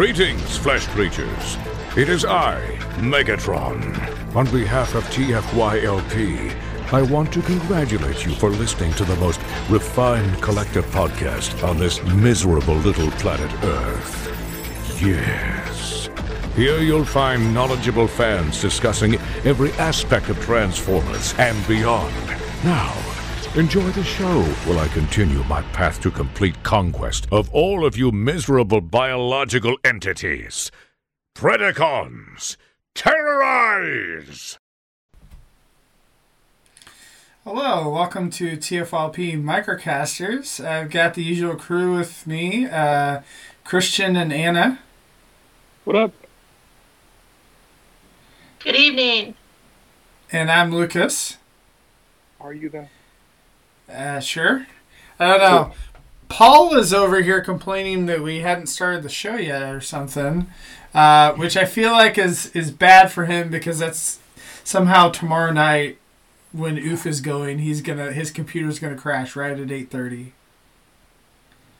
Greetings, flesh creatures. It is I, Megatron. On behalf of TFYLP, I want to congratulate you for listening to the most refined collective podcast on this miserable little planet Earth. Yes. Here you'll find knowledgeable fans discussing every aspect of Transformers and beyond. Now, enjoy the show while I continue my path to complete conquest of all of you miserable biological entities. Predacons, terrorize! Hello, welcome to TFLP Microcasters. I've got the usual crew with me, uh, Christian and Anna. What up? Good evening. And I'm Lucas. Are you though? Uh, sure. I don't know. Paul is over here complaining that we hadn't started the show yet or something, uh, which I feel like is, is bad for him because that's somehow tomorrow night when Oof is going, he's gonna his computer's gonna crash right at eight thirty.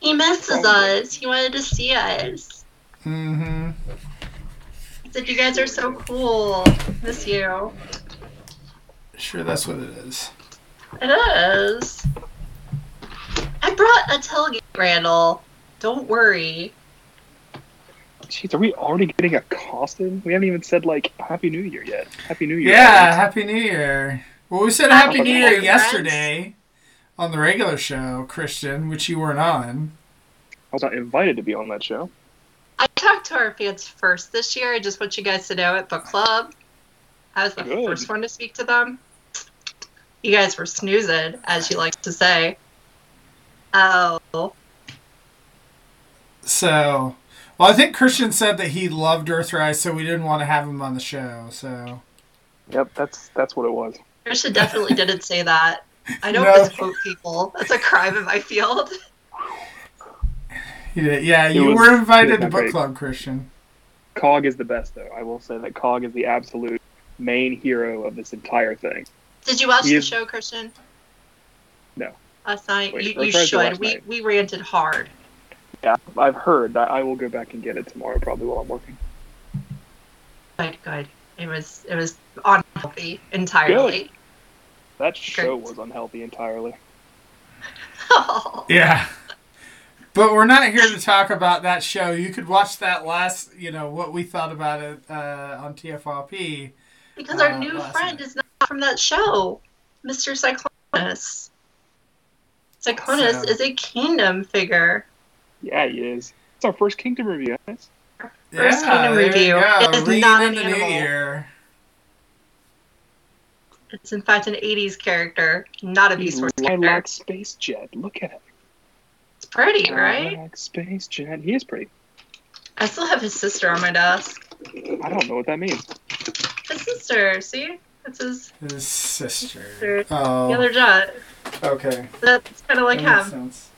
He misses us. He wanted to see us. Mm-hmm. He said you guys are so cool. Miss you. Sure, that's what it is. It is. I brought a tailgate Randall. Don't worry. Jeez, are we already getting accosted? We haven't even said like Happy New Year yet. Happy New Year. Yeah, guys. Happy New Year. Well, we said Happy Happy New New Year Year, yesterday on the regular show, Christian, which you weren't on. I was not invited to be on that show. I talked to our fans first this year. I just want you guys to know at book club, I was the Good. first one to speak to them. You guys were snoozing, as you like to say. Oh, So, well, I think Christian said that he loved Earthrise, so we didn't want to have him on the show. So, Yep, that's that's what it was. Christian definitely didn't say that. I don't No. misquote people. That's a crime in my field. he did. Yeah, you was- were invited to book great. club, Christian. Cog is the best though. I will say that Cog is the absolute main hero of this entire thing. Did you watch He the show, Christian? No. Last night? Wait, you you should. We, night. we ranted hard. Yeah, I've heard that I will go back and get it tomorrow probably while I'm working. Good, good. It was it was unhealthy entirely. That show Great. was unhealthy entirely. Yeah. But we're not here to talk about that show. You could watch that last, you know, what we thought about it uh, on TFRP. because our Uh, new friend night. is not from that show, Mr. Cyclonus. Cyclonus So- is a kingdom figure. Yeah, he is. It's our first Kingdom review, guys. First yeah, Kingdom review. It is Ringing not an animal. year. It's in fact an 80s character, not a Beast Wars character. Lilac Space Jet. Look at him. It's pretty, right? Lilac Space Jet. He is pretty. I still have his sister on my desk. I don't know what that means. His sister, see? That's his His sister. Sister. Oh, the other jet. okay. That's kind of like That makes him. sense.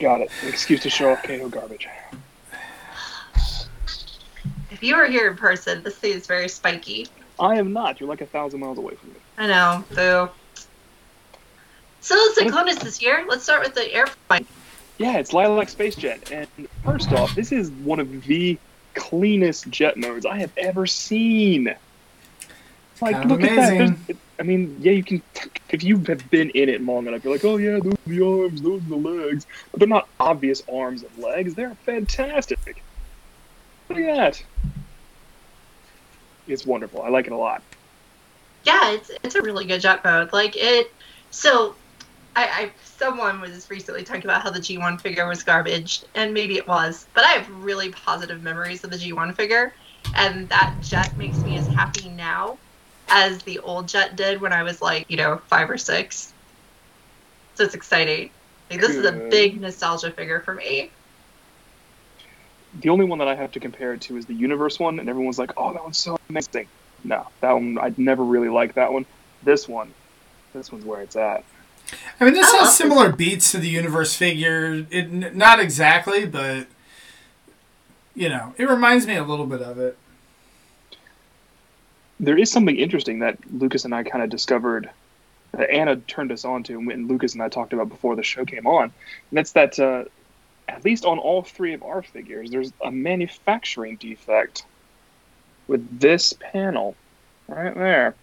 Got it. Excuse to show off Kato garbage. If you were here in person, this thing is very spiky. I am not. You're like a thousand miles away from me. I know, boo. So Cyclonus this year. Let's start with the airplane. Yeah, it's Lilac Space Jet. And first off, this is one of the cleanest jet modes I have ever seen. Like, Kind of look at that. amazing. There's- I mean, yeah, you can. If you have been in it long enough, you're like, oh yeah, those are the arms, those are the legs. But they're not obvious arms and legs. They're fantastic. Look at that. It's wonderful. I like it a lot. Yeah, it's it's a really good jet mode. Like it. So, I, I someone was recently talking about how the G1 figure was garbage, and maybe it was, but I have really positive memories of the G1 figure, and that jet makes me as happy now as the old jet did when I was like, you know, five or six. So it's exciting. Like, this is a big nostalgia figure for me. The only one that I have to compare it to is the Universe one, and everyone's like, "Oh, that one's so amazing." No, that one I'd never really liked that one. This one, this one's where it's at. I mean, this I has this. similar beats to the universe figure. It n- not exactly, but you know, it reminds me a little bit of it. There is something interesting that Lucas and I kind of discovered that Anna turned us on to, and Lucas and I talked about before the show came on. And that's that uh, at least on all three of our figures, there's a manufacturing defect with this panel right there.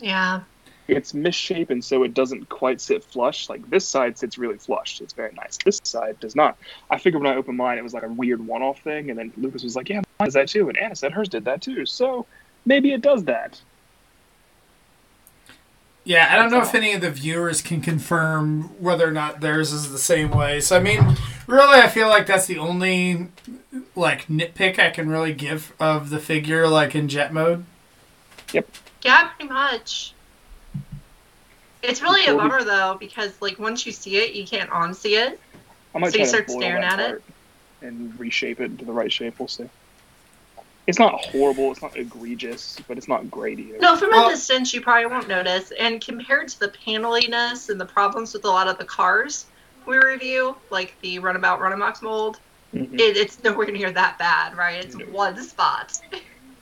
Yeah. It's misshapen so it doesn't quite sit flush. Like this side sits really flush. It's very nice. This side does not. I figured when I opened mine, it was like a weird one off thing. And then Lucas was like, yeah, mine does that too. And Anna said hers did that too. So maybe it does that. Yeah, I don't know if any of the viewers can confirm whether or not theirs is the same way. So I mean, really, I feel like that's the only like nitpick I can really give of the figure, like in jet mode. Yep. Yeah, pretty much. It's really a bummer though, because like once you see it, you can't unsee it. I might So you start to staring at it? and reshape it into the right shape. We'll see. It's not horrible. It's not egregious, but it's not great either. No, from Well- a distance, you probably won't notice. And compared to the paneliness and the problems with a lot of the cars we review, like the Runabout Runabox mold, Mhm. it, it's nowhere near that bad, right? It's No. one spot.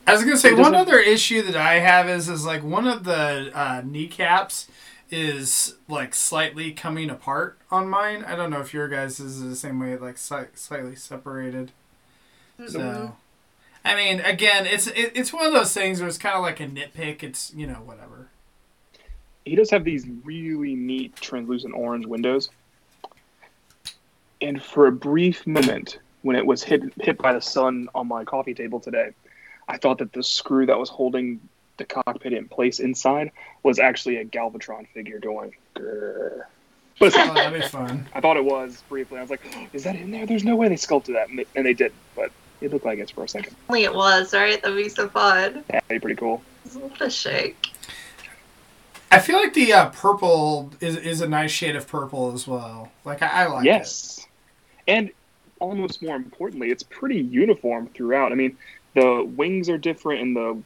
I was gonna say one other issue that I have is is like one of the uh, kneecaps is like slightly coming apart on mine. I don't know if your guys is the same way, like slightly separated. So, I mean, again, it's it, it's one of those things where it's kind of like a nitpick. It's you know whatever. he does have these really neat translucent orange windows. And for a brief moment, when it was hit hit by the sun on my coffee table today, I thought that the screw that was holding the cockpit in place inside was actually a Galvatron figure going. Grrr. But Oh, that'd be fun. I thought it was briefly. I was like, "Is that in there? There's no way they sculpted that," and they, and they did. But it looked like it for a second. Only it was, right? That'd be so fun. Yeah, that'd be pretty cool. What a shake. I feel like the uh, purple is is a nice shade of purple as well. Like I, I like it. yes, and almost more importantly, it's pretty uniform throughout. I mean, the wings are different, and the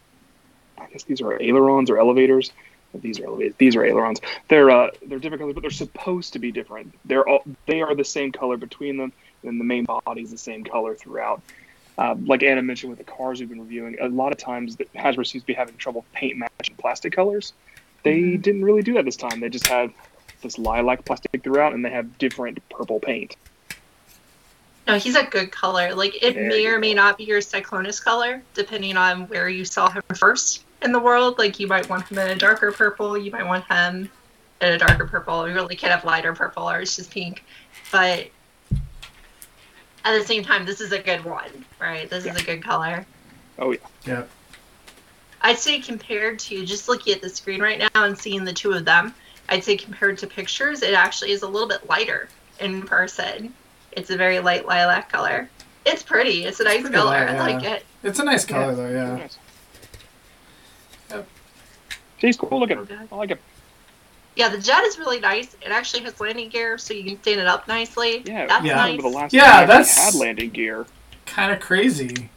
I guess these are ailerons or elevators. These are elevators. These are ailerons. They're uh, they're different colors, but they're supposed to be different. They're all they are the same color between them, and the main body is the same color throughout. Uh, like Anna mentioned with the cars we've been reviewing, a lot of times that Hasbro seems to be having trouble paint matching plastic colors. They didn't really do that this time. They just have this lilac plastic throughout, and they have different purple paint. No, he's a good color. Like it Very may or may not be your Cyclonus color, depending on where you saw him first in the world. Like you might want him in a darker purple, you might want him in a darker purple. You really could have lighter purple or it's just pink. But at the same time, this is a good one, right? This is a good color. Oh yeah, Yep. I'd say compared to just looking at the screen right now and seeing the two of them, I'd say compared to pictures, it actually is a little bit lighter in person. It's a very light lilac color. It's pretty. It's a nice pretty color. light, I like it. It's a nice color though. Yeah. Nice. Yep. He's cool looking. I like it. Yeah, the jet is really nice. It actually has landing gear, so you can stand it up nicely. Yeah, that's Yeah. Nice. the last Yeah, time that's- had landing gear. Kind of crazy.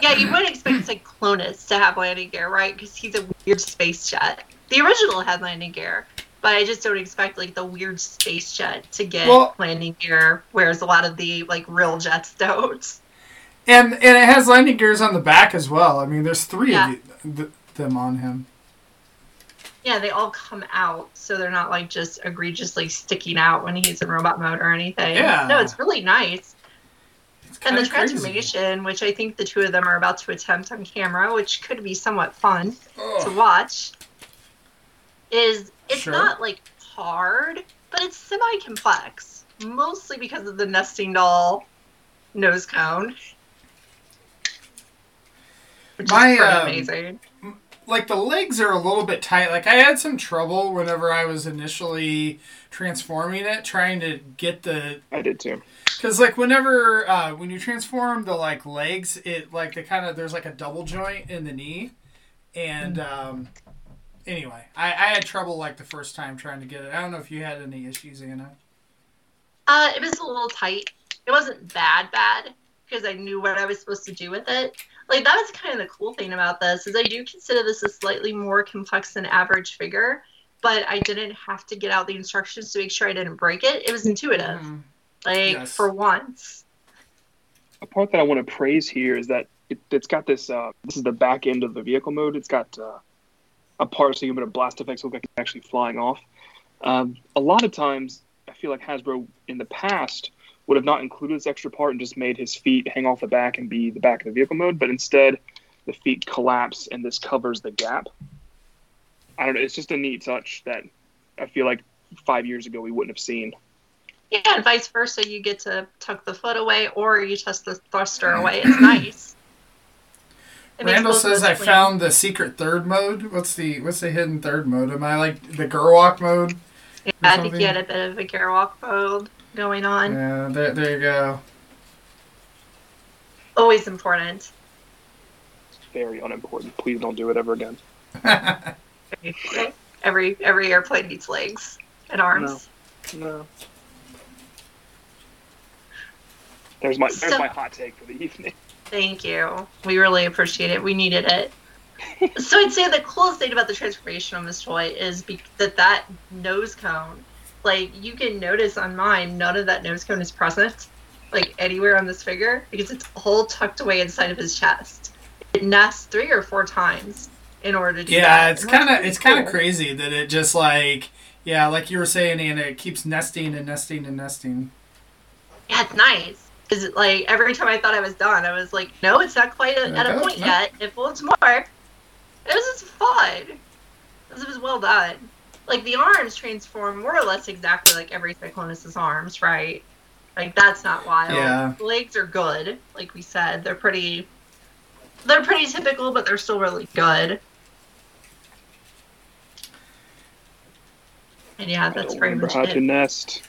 Yeah, you wouldn't expect Cyclonus to have landing gear, right? Because he's a weird space jet. The original had landing gear, but I just don't expect like the weird space jet to get Well- landing gear, whereas a lot of the like real jets don't. And and it has landing gears on the back as well. I mean, there's three Yeah. of the, th- them on him. Yeah, they all come out, so they're not like just egregiously sticking out when he's in robot mode or anything. Yeah. No, it's really nice. It's And the kinda crazy. transformation, which I think the two of them are about to attempt on camera, which could be somewhat fun to watch, is it's Sure. not like hard, but it's semi complex. Mostly because of the nesting doll nose cone. Which My, is pretty um, amazing. Like the legs are a little bit tight. Like I had some trouble whenever I was initially transforming it, trying to get the I did too. because like whenever uh, when you transform the like legs, it like the kind of there's like a double joint in the knee, and um, anyway, I, I had trouble like the first time trying to get it. I don't know if you had any issues, Anna. Uh, it was a little tight. It wasn't bad, bad because I knew what I was supposed to do with it. Like that was kind of the cool thing about this is I do consider this a slightly more complex than average figure, but I didn't have to get out the instructions to make sure I didn't break it. It was intuitive, Mhm. like Yes. for once. A part that I want to praise here is that it, it's got this. Uh, this is the back end of the vehicle mode. It's got uh, a part so you can put a blast effects look like it's actually flying off. Um, a lot of times, I feel like Hasbro in the past would have not included this extra part and just made his feet hang off the back and be the back of the vehicle mode, but instead the feet collapse and this covers the gap. I don't know. It's just a neat touch that I feel like five years ago we wouldn't have seen. Yeah, and vice versa. You get to tuck the foot away, or you tuck the thruster away. It's nice. It Randall says I found the secret third mode. What's the what's the hidden third mode? Am I like the Gerwalk mode? Yeah, I think something. you had a bit of a Gerwalk mode going on. Yeah, there, there you go. Always important. It's very unimportant. Please don't do it ever again. Every every airplane needs legs and arms. No. no. There's my there's So- my hot take for the evening. Thank you. We really appreciate it. We needed it. so I'd say the coolest thing about the transformation on this toy is be- that that nose cone, like you can notice on mine, none of that nose cone is present, like anywhere on this figure, because it's all tucked away inside of his chest. It nests three or four times in order to do that. Yeah, that. it's kind of pretty it's kind of cool. crazy that it just like yeah, like you were saying, and it keeps nesting and nesting and nesting. Yeah, it's nice. Because like every time I thought I was done, I was like, no, it's not quite a, at a point no. yet. It wants more. It was just fun. It was well done. Like the arms transform more or less exactly like every Cyclonus's arms, right? Like that's not wild. Yeah. The legs are good, like we said. They're pretty. They're pretty typical, but they're still really good. And yeah, that's don't pretty much how it. to nest.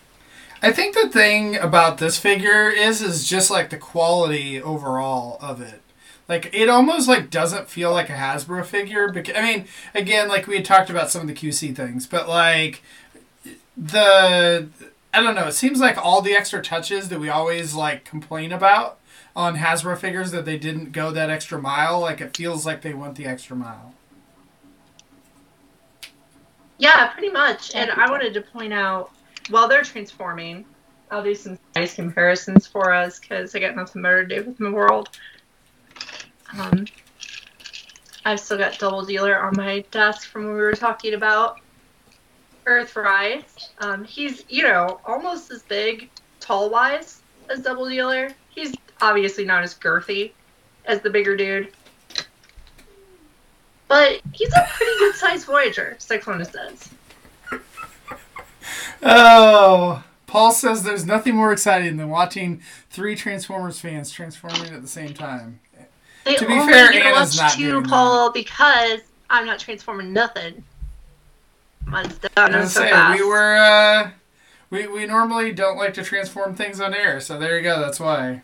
I think the thing about this figure is is just like the quality overall of it. Like it almost like doesn't feel like a Hasbro figure because I mean, again, like we had talked about some of the QC things, but like the I don't know, it seems like all the extra touches that we always like complain about on Hasbro figures that they didn't go that extra mile, like it feels like they went the extra mile. Yeah, pretty much. And I wanted to point out while they're transforming, I'll do some nice comparisons for us because I got nothing better to do with my world. Um, I've still got Double Dealer on my desk from when we were talking about Earthrise. Um, he's, you know, almost as big, tall wise, as Double Dealer. He's obviously not as girthy as the bigger dude. But he's a pretty good sized Voyager, Cyclonus says. Oh, Paul says there's nothing more exciting than watching three Transformers fans transforming at the same time. They To be only fair, get to Anna's watch not two, doing that. Paul, because I'm not transforming nothing. Mine's done I and was so say fast. we were uh, we we normally don't like to transform things on air, so there you go. That's why.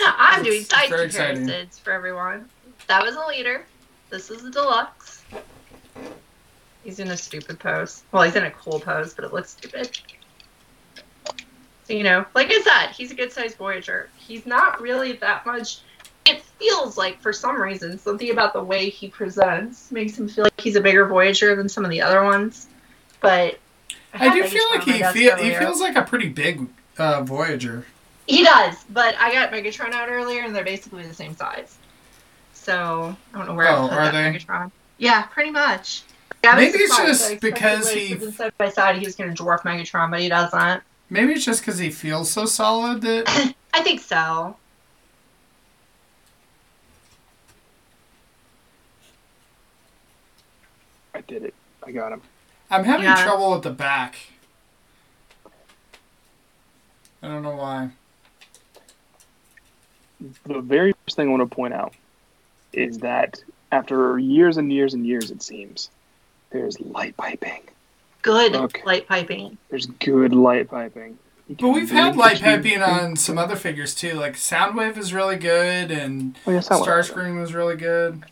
No, I'm It's- doing side size very exciting. for everyone. That was a leader. This is a deluxe. He's in a stupid pose. Well, he's in a cool pose, but it looks stupid. So, you know, like I said, he's a good sized Voyager. He's not really that much. It feels like, for some reason, something about the way he presents makes him feel like he's a bigger Voyager than some of the other ones. But I do feel like he feel he feels like a pretty big uh, Voyager. He does, but I got Megatron out earlier, and they're basically the same size. So I don't know where Oh, I put are that they? Megatron. Yeah, pretty much. I was Maybe it's just because he- side by side, he was going to dwarf Megatron, but he doesn't. Maybe it's just because he feels so solid that. I think so. I did it. I got him. I'm having Yeah. trouble with the back. I don't know why. The very first thing I want to point out is that after years and years and years, it seems, there's light piping. Good Okay. light piping. There's good light piping. But we've had light piping on some other figures too. Like Soundwave is really good, and Oh, yeah, Starscream was really good.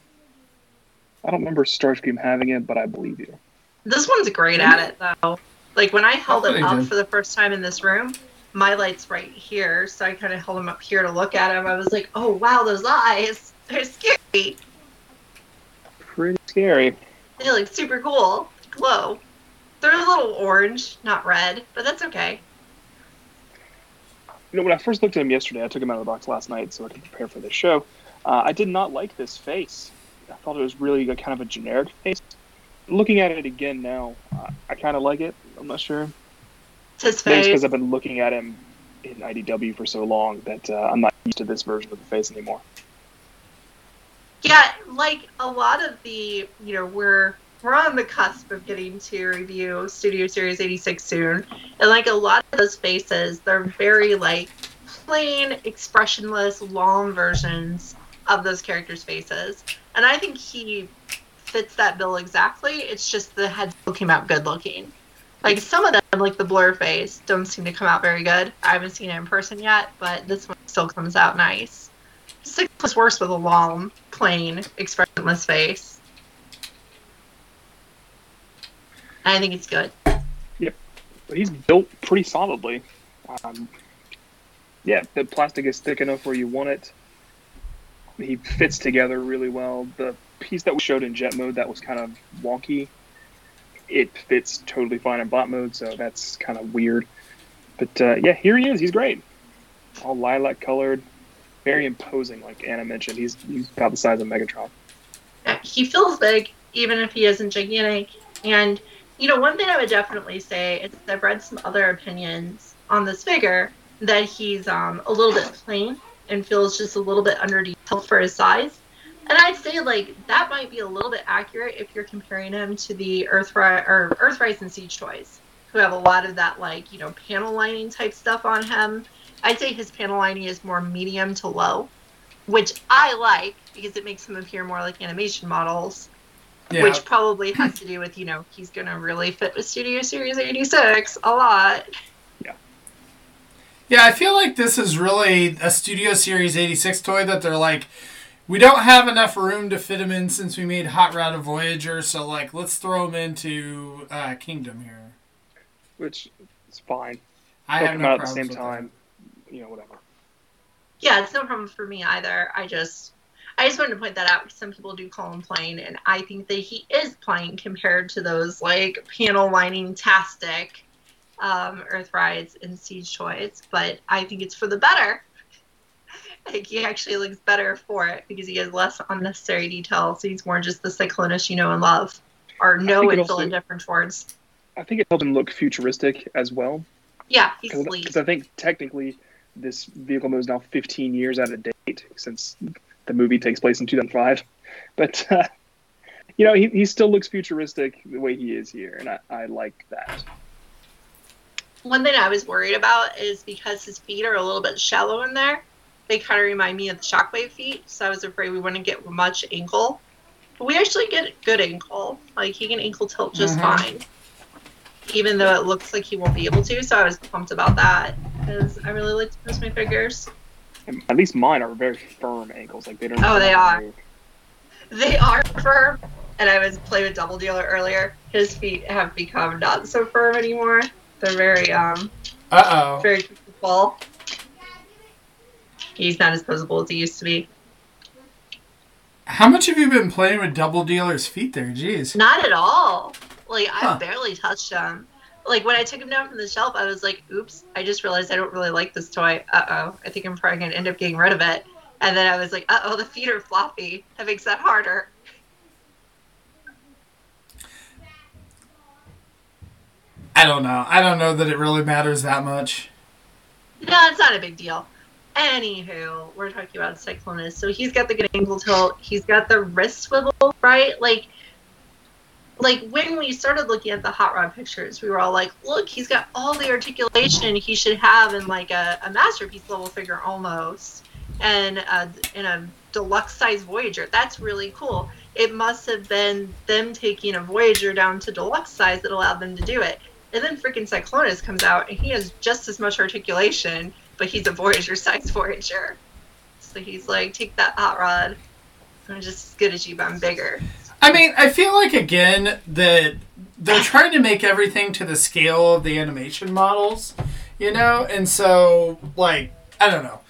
I don't remember Starscream having it, but I believe you. This one's great at it, though. Like, when I held Hopefully it up for the first time in this room, my light's right here, so I kind of held him up here to look at him. I was like, oh, wow, those eyes. They're scary. Pretty scary. They look super cool. Glow. They're a little orange, not red, but that's okay. You know, when I first looked at him yesterday, I took him out of the box last night so I could prepare for this show. Uh, I did not like this face. I thought it was really a, kind of a generic face. Looking at it again now, uh, I kind of like it. I'm not sure. It's his it's because. I've been looking at him in IDW for so long that uh, I'm not used to this version of the face anymore. Yeah, like a lot of the, you know, we're we're on the cusp of getting to review Studio Series 86 soon, and like a lot of those faces, they're very like plain, expressionless, long versions of those characters' faces, and I think he fits that bill exactly. It's just the head still came out good looking. Like some of them, like the Blurr face, don't seem to come out very good. I haven't seen it in person yet, but this one still comes out nice. Six was worse with a long, plain, expressionless face. I think it's good. Yep, but he's built pretty solidly. Um, yeah, the plastic is thick enough where you want it. He fits together really well. The piece that we showed in jet mode that was kind of wonky, it fits totally fine in bot mode, so that's kind of weird. But uh, yeah, here he is. He's great. All lilac colored, very imposing. Like Anna mentioned, he's, he's about the size of Megatron. He feels big, even if he isn't gigantic. And, you know, one thing I would definitely say is I've read some other opinions on this figure that he's um, a little bit plain and feels just a little bit under detailed for his size. And I'd say like that might be a little bit accurate if you're comparing him to the Earthrise or Earthrise and Siege toys, who have a lot of that like you know panel lining type stuff on him. I'd say his panel lining is more medium to low, which I like because it makes him appear more like animation models. Yeah. Which probably has to do with you know he's gonna really fit with Studio Series 86 a lot. Yeah, I feel like this is really a Studio Series 86 toy that they're like, we don't have enough room to fit him in since we made Hot Rod of Voyager, so like, let's throw him into uh, Kingdom here. which is fine. I They'll have no out at the same with time. You know, whatever. Yeah, it's no problem for me either. I just I just wanted to point that out because some people do call him plain, and I think that he is plain compared to those like panel lining tastic um, Earthrise and Siege toys. But I think it's for the better. Like he actually looks better for it because he has less unnecessary details. He's more just the Cyclonus you know and love, or know and feel indifferent towards. I think it helped him look futuristic as well. Yeah, he's Because. I think technically this vehicle mode is now 15 years out of date since the movie takes place in 2005. But, uh, you know, he, he still looks futuristic the way he is here, and I, I like that. One thing I was worried about is because his feet are a little bit shallow in there, they kind of remind me of the Shockwave feet, so I was afraid we wouldn't get much ankle. But we actually get good ankle. Like, he can ankle tilt just Mhm. fine. Even though it looks like he won't be able to, so I was pumped about that. Because I really like to post my figures. At least mine are very firm ankles. Like they don't. Oh, they are. move. They are firm, and I was playing with Double Dealer earlier. His feet have become not so firm anymore. They're very, um, Uh oh. very comfortable. He's not as posable as he used to be. How much have you been playing with Double Dealer's feet there? Jeez. Not at all. Like Huh. I barely touched him. Like when I took him down from the shelf, I was like, "Oops!" I just realized I don't really like this toy. Uh oh, I think I'm probably gonna end up getting rid of it. And then I was like, "Uh oh, the feet are floppy. That makes that harder." I don't know. I don't know that it really matters that much. No, it's not a big deal. Anywho, we're talking about Cyclonus. So he's got the good ankle tilt. He's got the wrist swivel, right? Like, like when we started looking at the hot rod pictures, we were all like, "Look, he's got all the articulation he should have in like a, a masterpiece level figure almost, and uh, in a deluxe size Voyager. That's really cool. It must have been them taking a Voyager down to deluxe size that allowed them to do it. And then freaking Cyclonus comes out, and he has just as much articulation, but he's a Voyager size Voyager. So he's like, take that hot rod. I'm just as good as you, but I'm bigger. I mean, I feel like again that they're trying to make everything to the scale of the animation models, you know, and so like I don't know.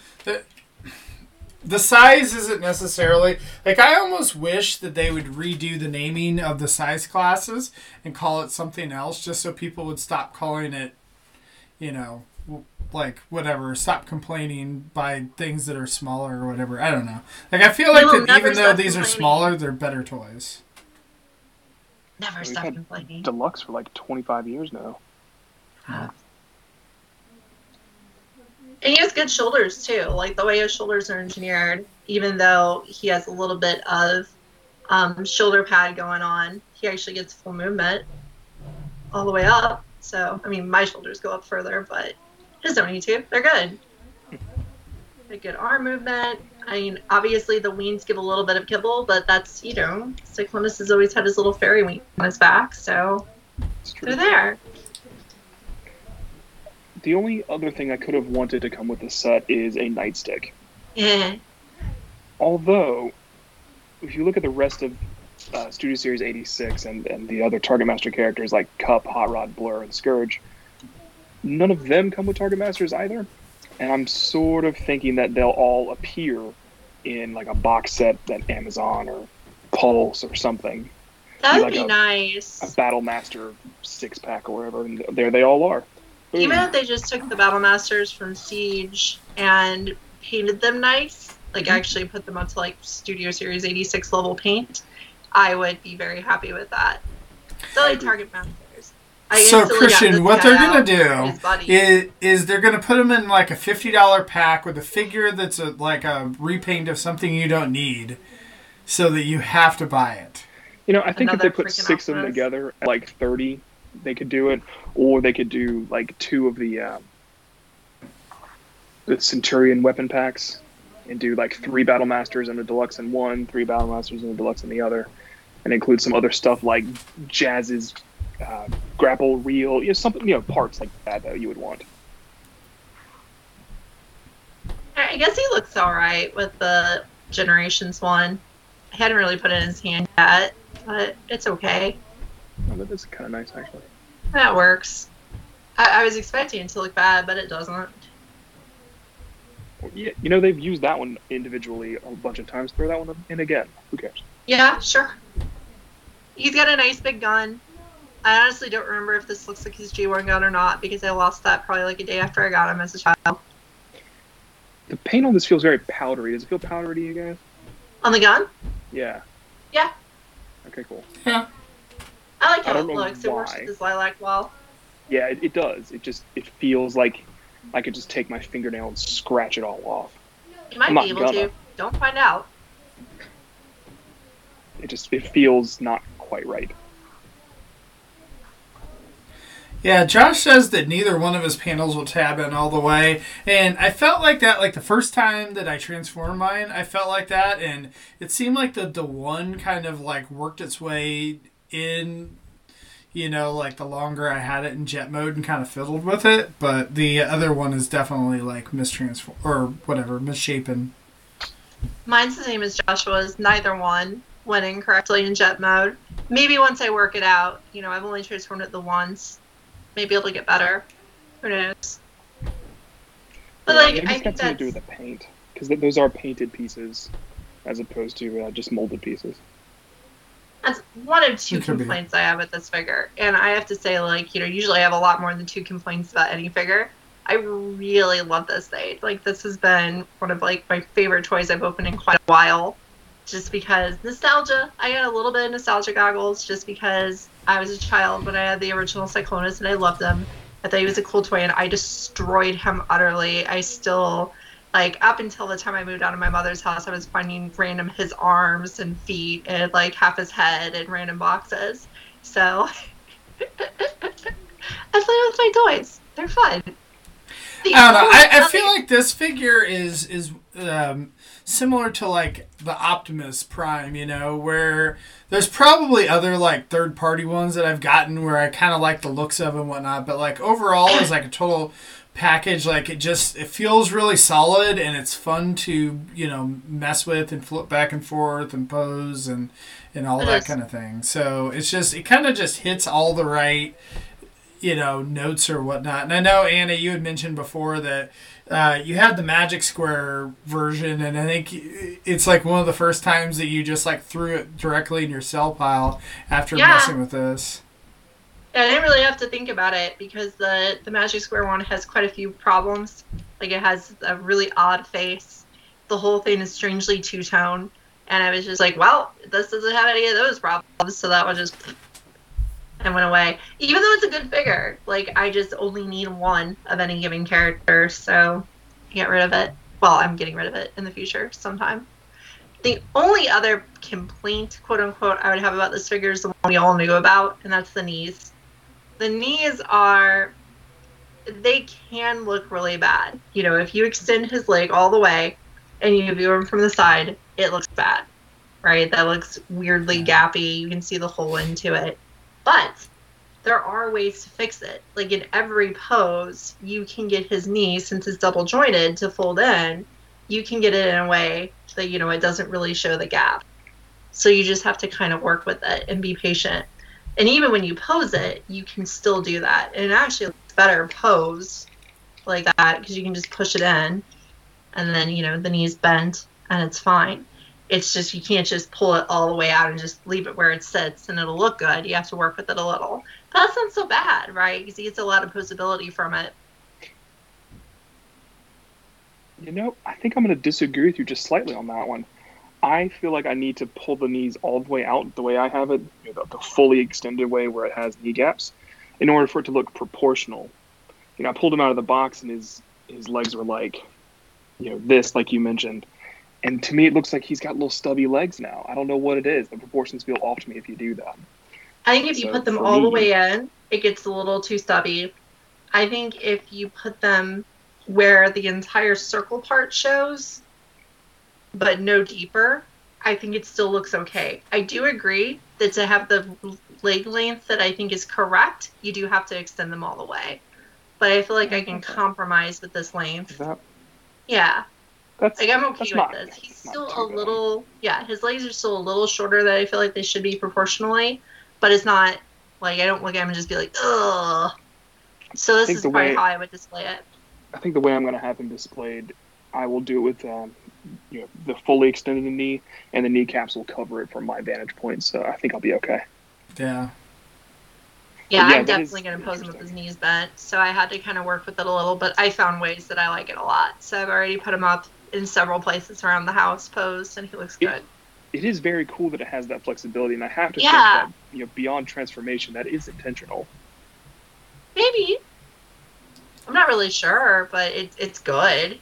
The, the size isn't necessarily like I almost wish that they would redo the naming of the size classes and call it something else just so people would stop calling it, you know, like whatever, stop complaining by things that are smaller or whatever. I don't know. Like I feel like that even though these are smaller, they're better toys. Never We've stop complaining. Deluxe for like 25 years now. And he has good shoulders too. Like the way his shoulders are engineered, even though he has a little bit of um, shoulder pad going on, he actually gets full movement all the way up. So, I mean, my shoulders go up further, but his don't need to. They're good. A good arm movement. I mean, obviously the wings give a little bit of kibble, but that's, you know, Cyclonus has always had his little fairy wing on his back, so they're there. The only other thing I could have wanted to come with the set is a nightstick. Yeah. Although, if you look at the rest of uh, Studio Series 86 and, and the other Target Master characters like Kup, Hot Rod, Blurr, and Scourge, none of them come with Target Masters either. And I'm sort of thinking that they'll all appear in like a box set that Amazon or Pulse or something, That would Like be a- nice. a Battle Master six pack or whatever, and there they all are. Boom. Even if they just took the Battle Masters from Siege and painted them nice, like Mm-hmm. actually put them up to like Studio Series 86 level paint, I would be very happy with that. So like agree. Target Masters. I So instantly got this Christian, what they're gonna out and his do is, is they're gonna put them in like a fifty dollar pack with a figure that's a, like a repaint of something you don't need, so that you have to buy it. You know, I think if they put six of them together like 30, they could do it. Or they could do like two of the um, the Centurion weapon packs and do like three Battle Masters and a Deluxe in one, three Battle Masters and a Deluxe in the other, and include some other stuff like Jazz's uh, grapple reel, you know, something, you know, parts like that that you would want. I guess he looks alright with the Generations one. I hadn't really put it in his hand yet, but it's okay. Oh, that is kind of nice, actually. That works. I, I was expecting it to look bad, but it doesn't. Yeah, you know, they've used that one individually a bunch of times. Throw that one in again. Who cares? Yeah, sure. He's got a nice big gun. I honestly don't remember if this looks like his G1 gun or not because I lost that probably like a day after I got him as a child. The paint on this feels very powdery. Does it feel powdery to you guys? On the gun? Yeah. Yeah. Okay, cool. Yeah. I like how don't it know looks. It works with his lilac wall. Yeah, it, it does. It just it feels like I could just take my fingernail and scratch it all off. You might I'm not be able gonna. to. Don't find out. It just it feels not quite right. Yeah, Josh says that neither one of his panels will tab in all the way, and I felt like that like the first time that I transformed mine. I felt like that, and it seemed like the the one kind of like worked its way in, you know, like the longer I had it in jet mode and kind of fiddled with it. But the other one is definitely like mistransform or whatever misshapen. Mine's the same as Joshua's. Neither one went in correctly in jet mode. Maybe once I work it out. You know, I've only transformed it the once. Maybe it'll get better. Who knows? But Yeah, like, maybe I it's think got something to do with the paint because those are painted pieces as opposed to uh, just molded pieces. That's one of two be. complaints I have with this figure. And I have to say, like, you know, usually I have a lot more than two complaints about any figure. I really love this thing. Like, this has been one of like my favorite toys I've opened in quite a while. Just because nostalgia. I got a little bit of nostalgia goggles just because I was a child when I had the original Cyclonus and I loved them. I thought he was a cool toy and I destroyed him utterly. I still like up until the time I moved out of my mother's house, I was finding random his arms and feet and like half his head in random boxes. So I play with my toys. They're fun. The I don't know. I, I feel like this figure is is um, similar to like the Optimus Prime, you know, where there's probably other like third party ones that I've gotten where I kind of like the looks of and whatnot, but like overall it's like a total package, like it just it feels really solid and it's fun to you know mess with and flip back and forth and pose and and all It that is. kind of thing. So it's just it kind of just hits all the right you know notes or whatnot. And I know Anna, you had mentioned before that uh, you had the Magic Square version, and I think it's like one of the first times that you just like threw it directly in your sell pile after Yeah. messing with this. I didn't really have to think about it because the the Magic Square one has quite a few problems. Like it has a really odd face. The whole thing is strangely two tone, and I was just like, well, this doesn't have any of those problems, so that one just and went away. Even though it's a good figure, like I just only need one of any given character, so get rid of it. Well, I'm getting rid of it in the future sometime. The only other complaint, quote unquote, I would have about this figure is the one we all knew about, and that's the knees. The knees are, they can look really bad. You know, if you extend his leg all the way and you view him from the side, it looks bad, right? That looks weirdly gappy. You can see the hole into it. But there are ways to fix it. Like in every pose, you can get his knee, since it's double jointed, to fold in. You can get it in a way that, you know, it doesn't really show the gap. So you just have to kind of work with it and be patient. And even when you pose it, you can still do that. And it actually looks better posed like that because you can just push it in and then, you know, the knee's bent and it's fine. It's just you can't just pull it all the way out and just leave it where it sits and it'll look good. You have to work with it a little. But that's not so bad, right? Because he gets a lot of posability from it. You know, I think I'm going to disagree with you just slightly on that one. I feel like I need to pull the knees all the way out the way I have it, you know, the, the fully extended way where it has knee gaps, in order for it to look proportional. You know, I pulled him out of the box and his his legs were like, you know, this, like you mentioned. And to me, it looks like he's got little stubby legs now. I don't know what it is. The proportions feel off to me if you do that. I think if you put them all the way in, it gets a little too stubby. I think if you put them where the entire circle part shows, but no deeper, I think it still looks okay. I do agree that to have the leg length that I think is correct, you do have to extend them all the way. But I feel like I can Okay. compromise with this Is length. that Yeah. that's Like I'm okay with not- this. He's still a little yeah, his legs are still a little shorter than I feel like they should be proportionally, but it's not like I don't look at him and just be like, ugh. So this is the probably way- how I would display it. I think the way I'm going to have him displayed, I will do it with um, you know the fully extended knee, and the kneecaps will cover it from my vantage point. So I think I'll be okay. Yeah. Yeah, yeah, I'm definitely gonna pose him with his knees bent. So I had to kind of work with it a little, but I found ways that I like it a lot. So I've already put him up in several places around the house posed and he looks Yeah. good. It is very cool that it has that flexibility, and I have to Yeah. think that you know beyond transformation, that is intentional. Maybe. I'm not really sure, but it, it's good.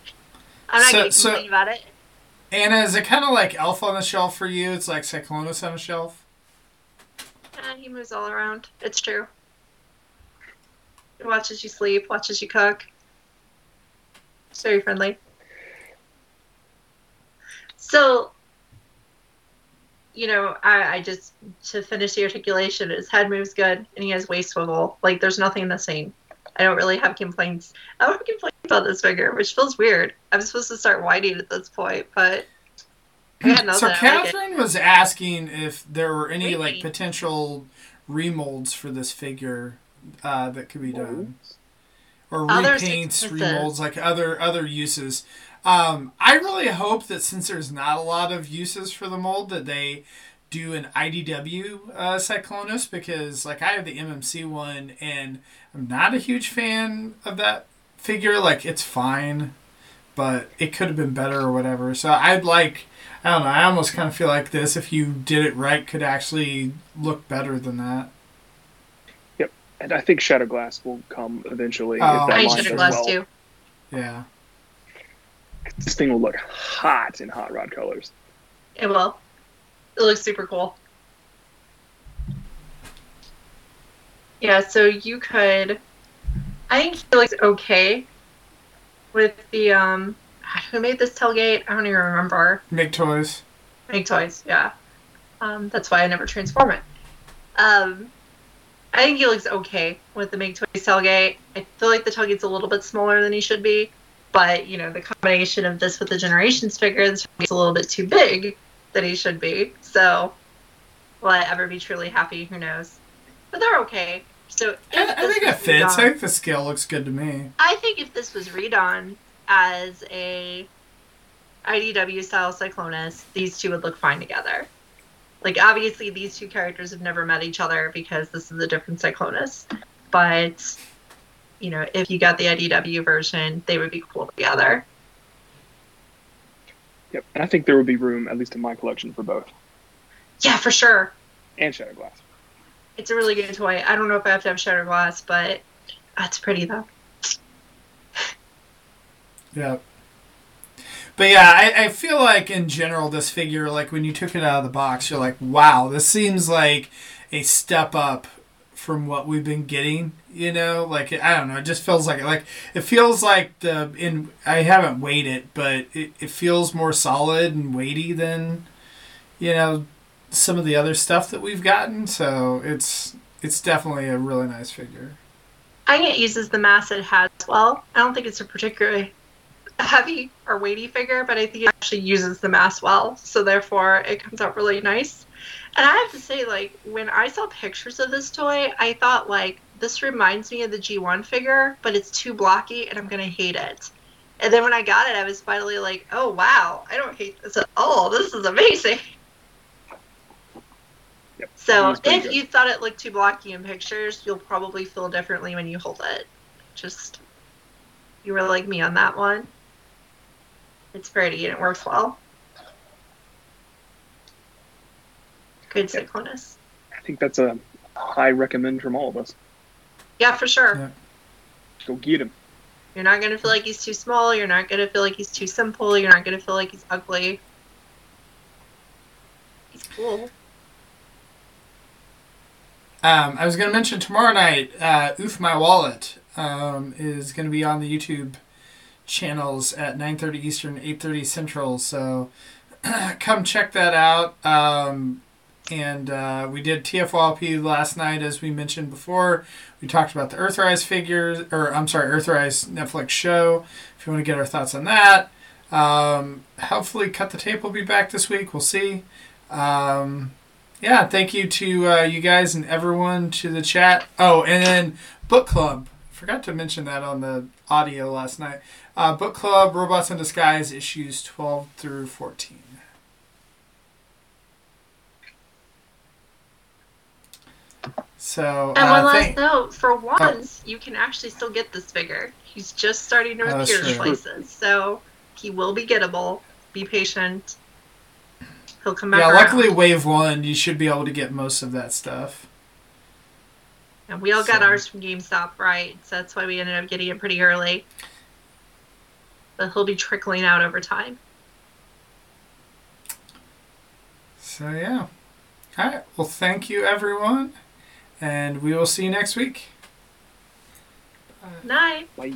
I'm not So- getting so- about it. Anna, is it kind of like Elf on the Shelf for you? It's like Cyclonus on a shelf? Eh, he moves all around. It's true. He watches you sleep, watches you cook. It's very friendly. So, you know, I, I just, to finish the articulation, his head moves good and he has waist swivel. Like, there's nothing missing. I don't really have complaints. I don't have complaints about this figure, which feels weird. I'm supposed to start whining at this point, but. I. So I like. Catherine was asking if there were any like potential remolds for this figure uh, that could be done, or Other repaints, successes. remolds, like other other uses. Um, I really hope that since there's not a lot of uses for the mold, that they do an IDW uh, Cyclonus because like I have the MMC one and I'm not a huge fan of that figure. Like it's fine, but it could have been better or whatever. So I'd like. I don't know. I almost kind of feel like this, if you did it right, could actually look better than that. Yep. And I think Shattered Glass will come eventually. Oh. if that I line should have does glass well. too. Yeah. This thing will look hot in hot rod colors. It will. It looks super cool. Yeah, so you could. I think he looks okay with the um. Who made this tailgate? I don't even remember. Make toys. Make toys, yeah. Um, that's why I never transform it. Um, I think he looks okay with the Make Toys tailgate. I feel like the tailgate's a little bit smaller than he should be, but you know the combination of this with the Generations figure, this is a little bit too big than he should be. So, will I ever be truly happy? Who knows? But they're okay. So I, I think was it fits. redone- I think the scale looks good to me. I think if this was redone as a IDW style Cyclonus, these two would look fine together. Like obviously these two characters have never met each other because this is a different Cyclonus. But you know, if you got the IDW version, they would be cool together. Yep. And I think there would be room, at least in my collection, for both. Yeah, for sure. And Shattered Glass. It's a really good toy. I don't know if I have to have shattered glass, but that's pretty though. Yeah. But yeah, I, I feel like in general this figure, like when you took it out of the box, you're like, wow, this seems like a step up from what we've been getting. You know, like I don't know, it just feels like it like it feels like the in I haven't weighed it, but it, it feels more solid and weighty than you know some of the other stuff that we've gotten. So it's it's definitely a really nice figure. I think it uses the mass it has well. I don't think it's a particularly heavy or weighty figure, but I think it actually uses the mass well. So therefore, it comes out really nice. And I have to say, like when I saw pictures of this toy, I thought like this reminds me of the G1 figure, but it's too blocky, and I'm gonna hate it. And then when I got it, I was finally like, oh wow, I don't hate this at all. This is amazing. Yep. So It was pretty if good. you thought it looked too blocky in pictures, you'll probably feel differently when you hold it. Just you were like me on that one. It's pretty and it works well. Good Yep. Cyclonus. I think that's a high recommend from all of us. Yeah, for sure. Yeah. Go get him. You're not gonna feel like he's too small. You're not gonna feel like he's too simple. You're not gonna feel like he's ugly. He's cool. Um, I was going to mention tomorrow night, uh, Oof My Wallet um, is going to be on the YouTube channels at 9.30 Eastern, 8.30 Central. So come check that out. Um, and uh, we did TFYLP last night, as we mentioned before. We talked about the Earthrise figures, or I'm sorry, Earthrise Netflix show. If you want to get our thoughts on that. Um, hopefully, Cut the Tape will be back this week. We'll see. Um, yeah, thank you to uh, you guys and everyone to the chat. Oh, and then book club. Forgot to mention that on the audio last night. Uh, book club, Robots in Disguise, issues twelve through fourteen. So, And uh, one last thank- note: for once, you can actually still get this figure. He's just starting to Oh, appear in places, so he will be gettable. Be patient. He'll come back yeah, around. luckily, wave one, you should be able to get most of that stuff. And we all got ours from GameStop, right? So that's why we ended up getting it pretty early. But he'll be trickling out over time. So, yeah. All right. Well, thank you, everyone. And we will see you next week. Night. Bye.